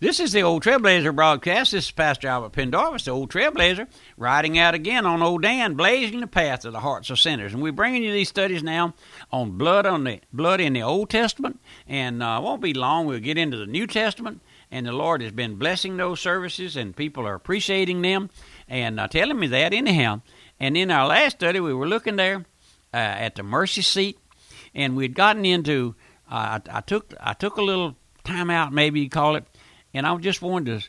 This is the Old Trailblazer broadcast. This is Pastor Albert Pendarvis, the Old Trailblazer, riding out again on Old Dan, blazing the path of the hearts of sinners. And we're bringing you these studies now on blood on the blood in the Old Testament, and uh, won't be long. We'll get into the New Testament, and the Lord has been blessing those services, and people are appreciating them and uh, telling me that anyhow. And in our last study, we were looking there uh, at the mercy seat, and we'd gotten into. Uh, I, I took I took a little time out, maybe you call it and I just wanted to,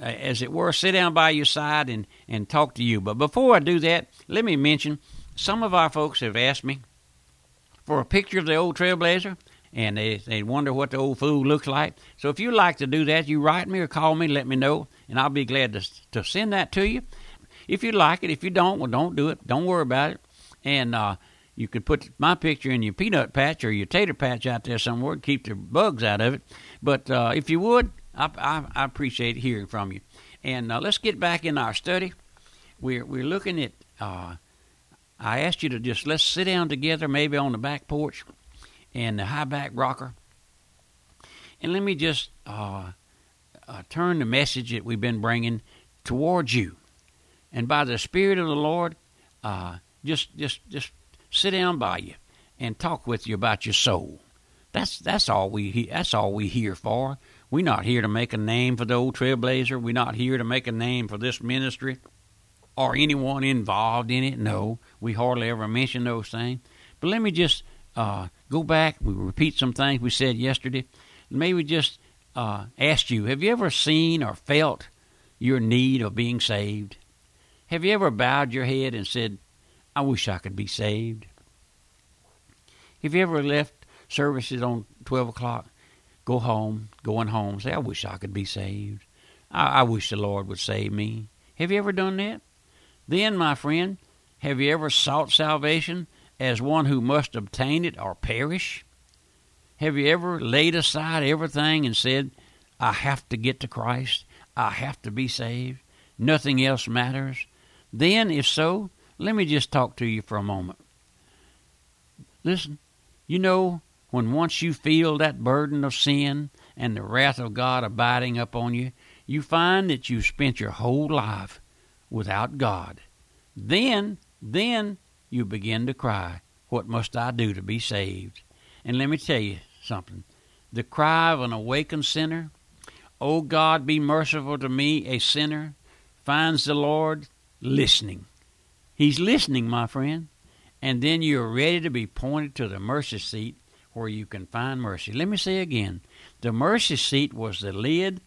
uh, as it were, sit down by your side and, and talk to you. But before I do that, let me mention some of our folks have asked me for a picture of the old Trailblazer, and they, they wonder what the old fool looks like. So if you'd like to do that, you write me or call me, let me know, and I'll be glad to, to send that to you. If you like it, if you don't, well, don't do it. Don't worry about it. And uh, you could put my picture in your peanut patch or your tater patch out there somewhere keep the bugs out of it. But uh, if you would, I, I, I appreciate hearing from you. And uh, let's get back in our study. We're we're looking at. Uh, I asked you to just let's sit down together, maybe on the back porch, and the high back rocker. And let me just uh, uh, turn the message that we've been bringing towards you, and by the Spirit of the Lord, uh, just just just sit down by you and talk with you about your soul. That's that's all we that's all we here for. We're not here to make a name for the old trailblazer. We're not here to make a name for this ministry or anyone involved in it. No, we hardly ever mention those things. But let me just uh, go back. We repeat some things we said yesterday. Maybe just uh, ask you: Have you ever seen or felt your need of being saved? Have you ever bowed your head and said, "I wish I could be saved"? Have you ever left services on twelve o'clock go home, going home, say, I wish I could be saved. I, I wish the Lord would save me. Have you ever done that? Then, my friend, have you ever sought salvation as one who must obtain it or perish? Have you ever laid aside everything and said, I have to get to Christ? I have to be saved? Nothing else matters? Then, if so, let me just talk to you for a moment. Listen, you know, when once you feel that burden of sin and the wrath of God abiding upon you, you find that you've spent your whole life without God. Then, then you begin to cry, What must I do to be saved? And let me tell you something. The cry of an awakened sinner, O God, be merciful to me, a sinner, finds the Lord listening. He's listening, my friend. And then you're ready to be pointed to the mercy seat where you can find mercy. Let me say again the mercy seat was the lid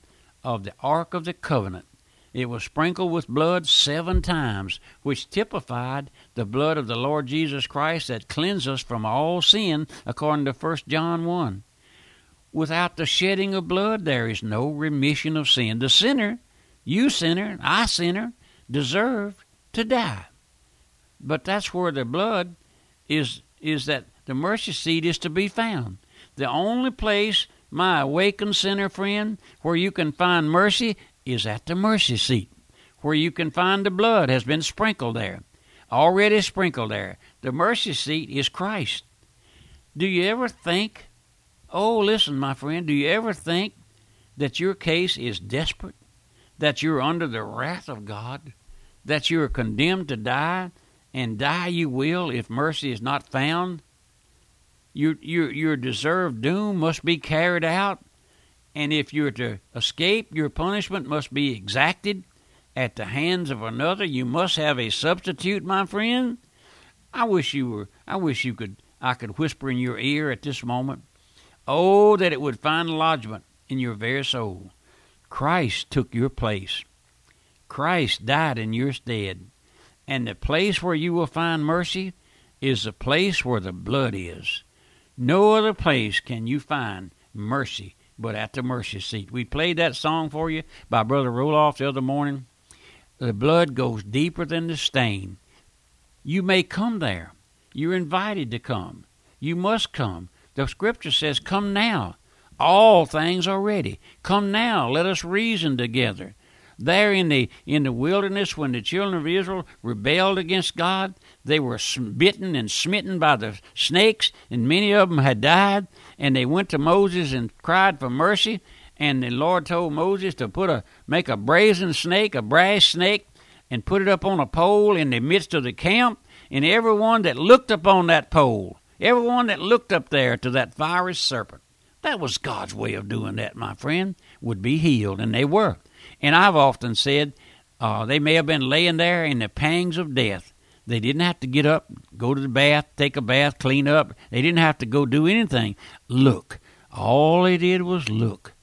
of the Ark of the Covenant. It was sprinkled with blood seven times, which typified the blood of the Lord Jesus Christ that cleanses us from all sin, according to 1 John 1. Without the shedding of blood, there is no remission of sin. The sinner, you sinner, I sinner, deserve to die. But that's where the blood is is that the mercy seat is to be found. The only place, my awakened sinner friend, where you can find mercy is at the mercy seat, where you can find the blood has been sprinkled there, already sprinkled there. The mercy seat is Christ. Do you ever think, oh, listen, my friend, do you ever think that your case is desperate, that you're under the wrath of God, that you are condemned to die, and die you will if mercy is not found? Your your your deserved doom must be carried out, and if you're to escape, your punishment must be exacted at the hands of another. You must have a substitute, my friend. I wish you were. I wish you could. I could whisper in your ear at this moment. Oh, that it would find lodgment in your very soul. Christ took your place. Christ died in your stead. And the place where you will find mercy is the place where the blood is. No other place can you find mercy but at the mercy seat. We played that song for you by Brother Roloff the other morning. The blood goes deeper than the stain. You may come there. You're invited to come. You must come. The scripture says, Come now. All things are ready. Come now. Let us reason together. There in the in the wilderness, when the children of Israel rebelled against God, they were bitten and smitten by the snakes, and many of them had died. And they went to Moses and cried for mercy. and the Lord told Moses to put a make a brazen snake, a brass snake, and put it up on a pole in the midst of the camp, and everyone that looked upon that pole, everyone that looked up there to that fiery serpent, that was God's way of doing that, my friend, would be healed, and they were. And I've often said uh, they may have been laying there in the pangs of death. They didn't have to get up, go to the bath, take a bath, clean up. They didn't have to go do anything. Look. All they did was look.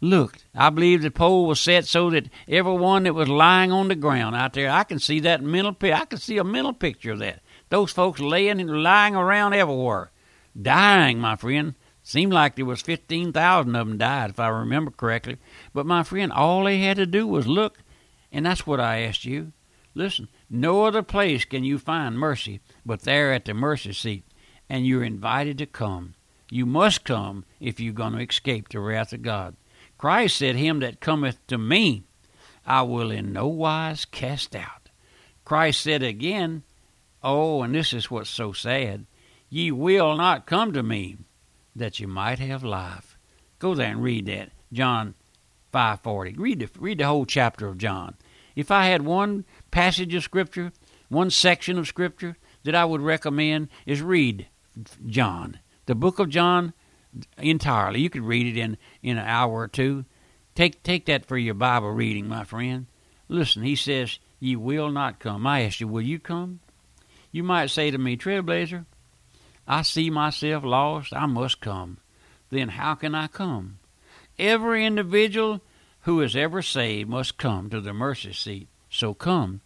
Look, I believe the pole was set so that everyone that was lying on the ground out there, I can see that mental picture. I can see a mental picture of that. Those folks laying and lying around everywhere, dying, my friend. Seemed like there was fifteen thousand of them died, if I remember correctly. But my friend, all they had to do was look, and that's what I asked you. Listen, no other place can you find mercy but there at the mercy seat, and you're invited to come. You must come if you're going to escape the wrath of God. Christ said, Him that cometh to me, I will in no wise cast out. Christ said again, Oh, and this is what's so sad, ye will not come to me, that you might have life. Go there and read that. John 5:40. Read the read the whole chapter of John. If I had one passage of scripture, one section of scripture that I would recommend is read John. The book of John entirely. You could read it in in an hour or two. Take take that for your Bible reading, my friend. Listen, he says, "Ye will not come." I ask you, will you come? You might say to me, Trailblazer, I see myself lost. I must come. Then how can I come? Every individual who is ever saved must come to the mercy seat. So come.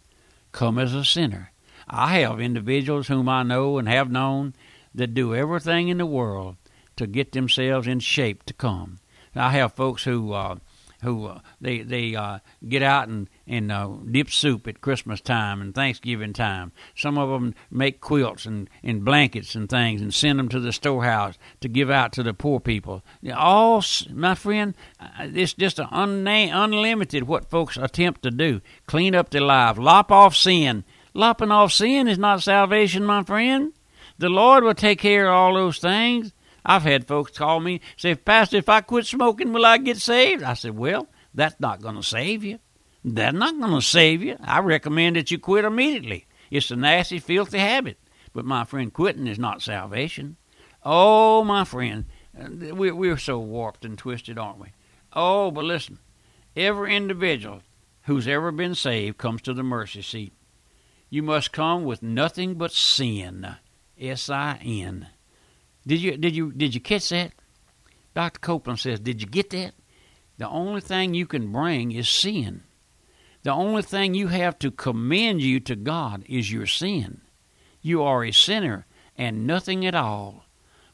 Come as a sinner. I have individuals whom I know and have known that do everything in the world to get themselves in shape to come. I have folks who uh, who uh, they they uh, get out and and uh, dip soup at Christmas time and Thanksgiving time. Some of them make quilts and, and blankets and things and send them to the storehouse to give out to the poor people. All my friend, it's just an unna- unlimited what folks attempt to do. Clean up their life, lop off sin. Lopping off sin is not salvation, my friend. The Lord will take care of all those things. I've had folks call me say, Pastor, if I quit smoking, will I get saved? I said, Well, that's not going to save you. That's not going to save you. I recommend that you quit immediately. It's a nasty, filthy habit. But my friend, quitting is not salvation. Oh, my friend, uh, we're so warped and twisted, aren't we? Oh, but listen, every individual who's ever been saved comes to the mercy seat. You must come with nothing but sin. S I N. Did you did you did you catch that? Dr. Copeland says, Did you get that? The only thing you can bring is sin. The only thing you have to commend you to God is your sin. You are a sinner and nothing at all.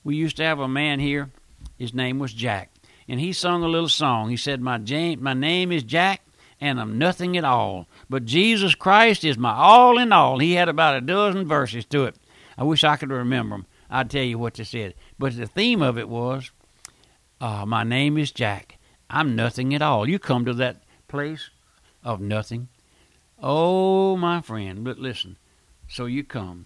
We used to have a man here, his name was Jack, and he sung a little song. He said, My, Jane, my name is Jack, and I'm nothing at all. But Jesus Christ is my all in all. He had about a dozen verses to it. I wish I could remember them. I'll tell you what they said. But the theme of it was, uh, My name is Jack. I'm nothing at all. You come to that place of nothing. Oh, my friend, but listen. So you come.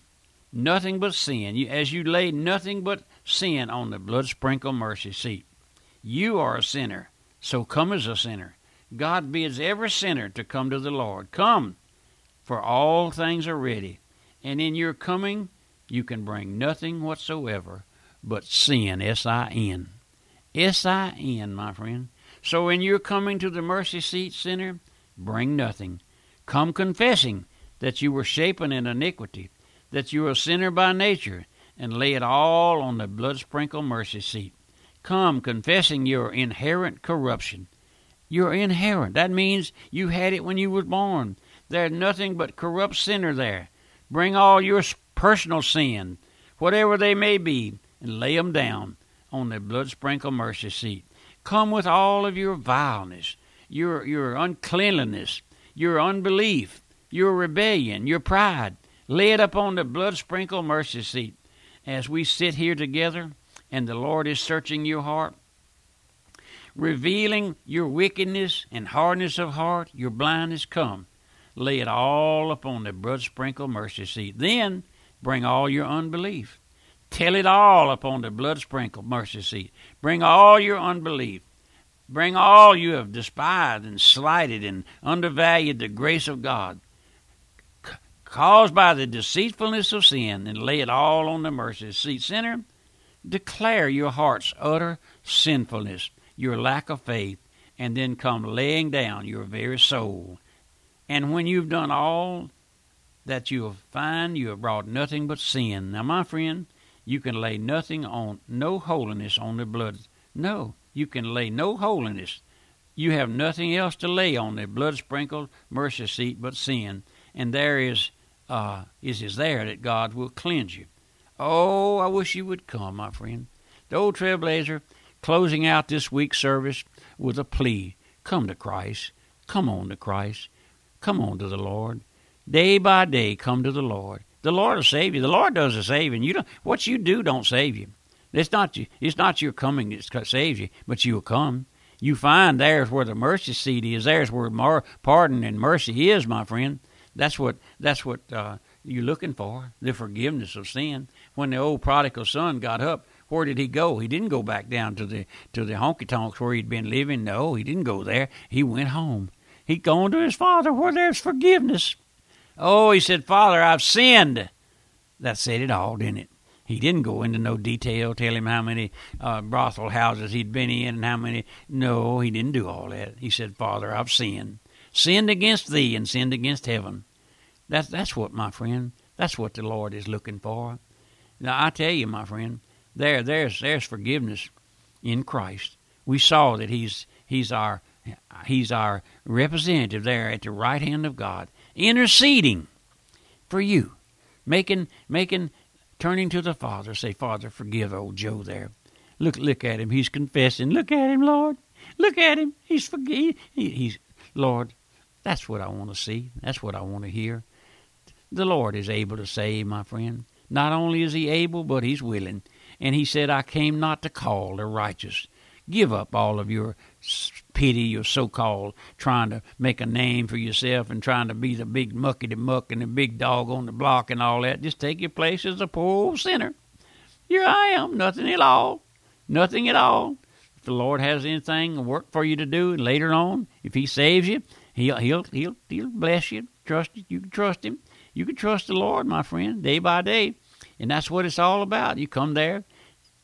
Nothing but sin. You, as you lay nothing but sin on the blood sprinkled mercy seat. You are a sinner. So come as a sinner. God bids every sinner to come to the Lord. Come, for all things are ready. And in your coming, you can bring nothing whatsoever but sin, S I N. S I N, my friend. So when you're coming to the mercy seat, sinner, bring nothing. Come confessing that you were shapen in iniquity, that you are a sinner by nature, and lay it all on the blood sprinkled mercy seat. Come confessing your inherent corruption. You're inherent. That means you had it when you were born. There's nothing but corrupt sinner there. Bring all your personal sin, whatever they may be, and lay them down on the blood sprinkled mercy seat. Come with all of your vileness, your, your uncleanliness, your unbelief, your rebellion, your pride. Lay it up on the blood sprinkled mercy seat as we sit here together and the Lord is searching your heart, revealing your wickedness and hardness of heart, your blindness. Come, lay it all upon the blood sprinkled mercy seat. Then Bring all your unbelief. Tell it all upon the blood sprinkled mercy seat. Bring all your unbelief. Bring all you have despised and slighted and undervalued the grace of God, c- caused by the deceitfulness of sin, and lay it all on the mercy seat. Sinner, declare your heart's utter sinfulness, your lack of faith, and then come laying down your very soul. And when you've done all that you have find you have brought nothing but sin. Now, my friend, you can lay nothing on, no holiness on the blood. No, you can lay no holiness. You have nothing else to lay on the blood sprinkled mercy seat but sin. And there is, uh, is is there that God will cleanse you. Oh, I wish you would come, my friend. The old trailblazer closing out this week's service with a plea. Come to Christ. Come on to Christ. Come on to the Lord. Day by day, come to the Lord. The Lord will save you. The Lord does the saving. You don't. What you do don't save you. It's not you. It's not your coming that saves you, but you will come. You find there's where the mercy seat is. There's where mar- pardon and mercy is, my friend. That's what. That's what uh, you're looking for. The forgiveness of sin. When the old prodigal son got up, where did he go? He didn't go back down to the to the honky tonks where he'd been living. No, he didn't go there. He went home. He'd gone to his father where there's forgiveness. Oh, he said, Father, I've sinned. That said it all, didn't it? He didn't go into no detail, tell him how many uh, brothel houses he'd been in and how many. No, he didn't do all that. He said, Father, I've sinned. Sinned against thee and sinned against heaven. That's, that's what, my friend, that's what the Lord is looking for. Now, I tell you, my friend, there, there's, there's forgiveness in Christ. We saw that he's, he's, our, he's our representative there at the right hand of God interceding for you, making, making, turning to the Father, say, Father, forgive old Joe there. Look, look at him. He's confessing. Look at him, Lord. Look at him. He's forgive. He, he's Lord. That's what I want to see. That's what I want to hear. The Lord is able to save, my friend. Not only is He able, but He's willing. And He said, I came not to call the righteous. Give up all of your pity, your so-called trying to make a name for yourself and trying to be the big muckety muck and the big dog on the block and all that. Just take your place as a poor old sinner. Here I am, nothing at all, nothing at all. If the Lord has anything work for you to do later on, if He saves you, He'll He'll He'll, he'll bless you. Trust you. You can trust Him. You can trust the Lord, my friend, day by day, and that's what it's all about. You come there,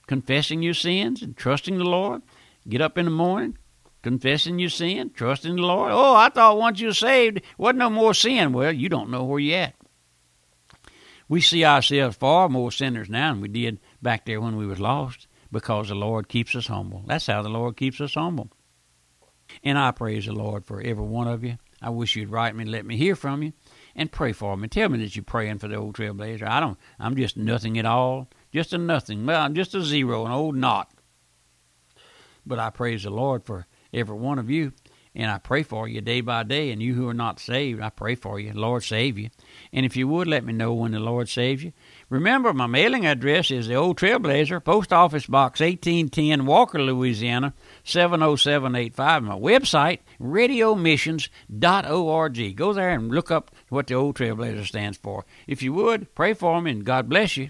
confessing your sins and trusting the Lord. Get up in the morning, confessing your sin, trusting the Lord. Oh, I thought once you're saved, wasn't no more sin. Well, you don't know where you're at. We see ourselves far more sinners now than we did back there when we was lost because the Lord keeps us humble. That's how the Lord keeps us humble. And I praise the Lord for every one of you. I wish you'd write me and let me hear from you and pray for me. Tell me that you're praying for the old trailblazer. I don't I'm just nothing at all. Just a nothing. Well, I'm just a zero, an old knot. But I praise the Lord for every one of you. And I pray for you day by day. And you who are not saved, I pray for you. Lord, save you. And if you would, let me know when the Lord saves you. Remember, my mailing address is the Old Trailblazer, Post Office Box 1810, Walker, Louisiana, 70785. My website, radiomissions.org. Go there and look up what the Old Trailblazer stands for. If you would, pray for me, and God bless you.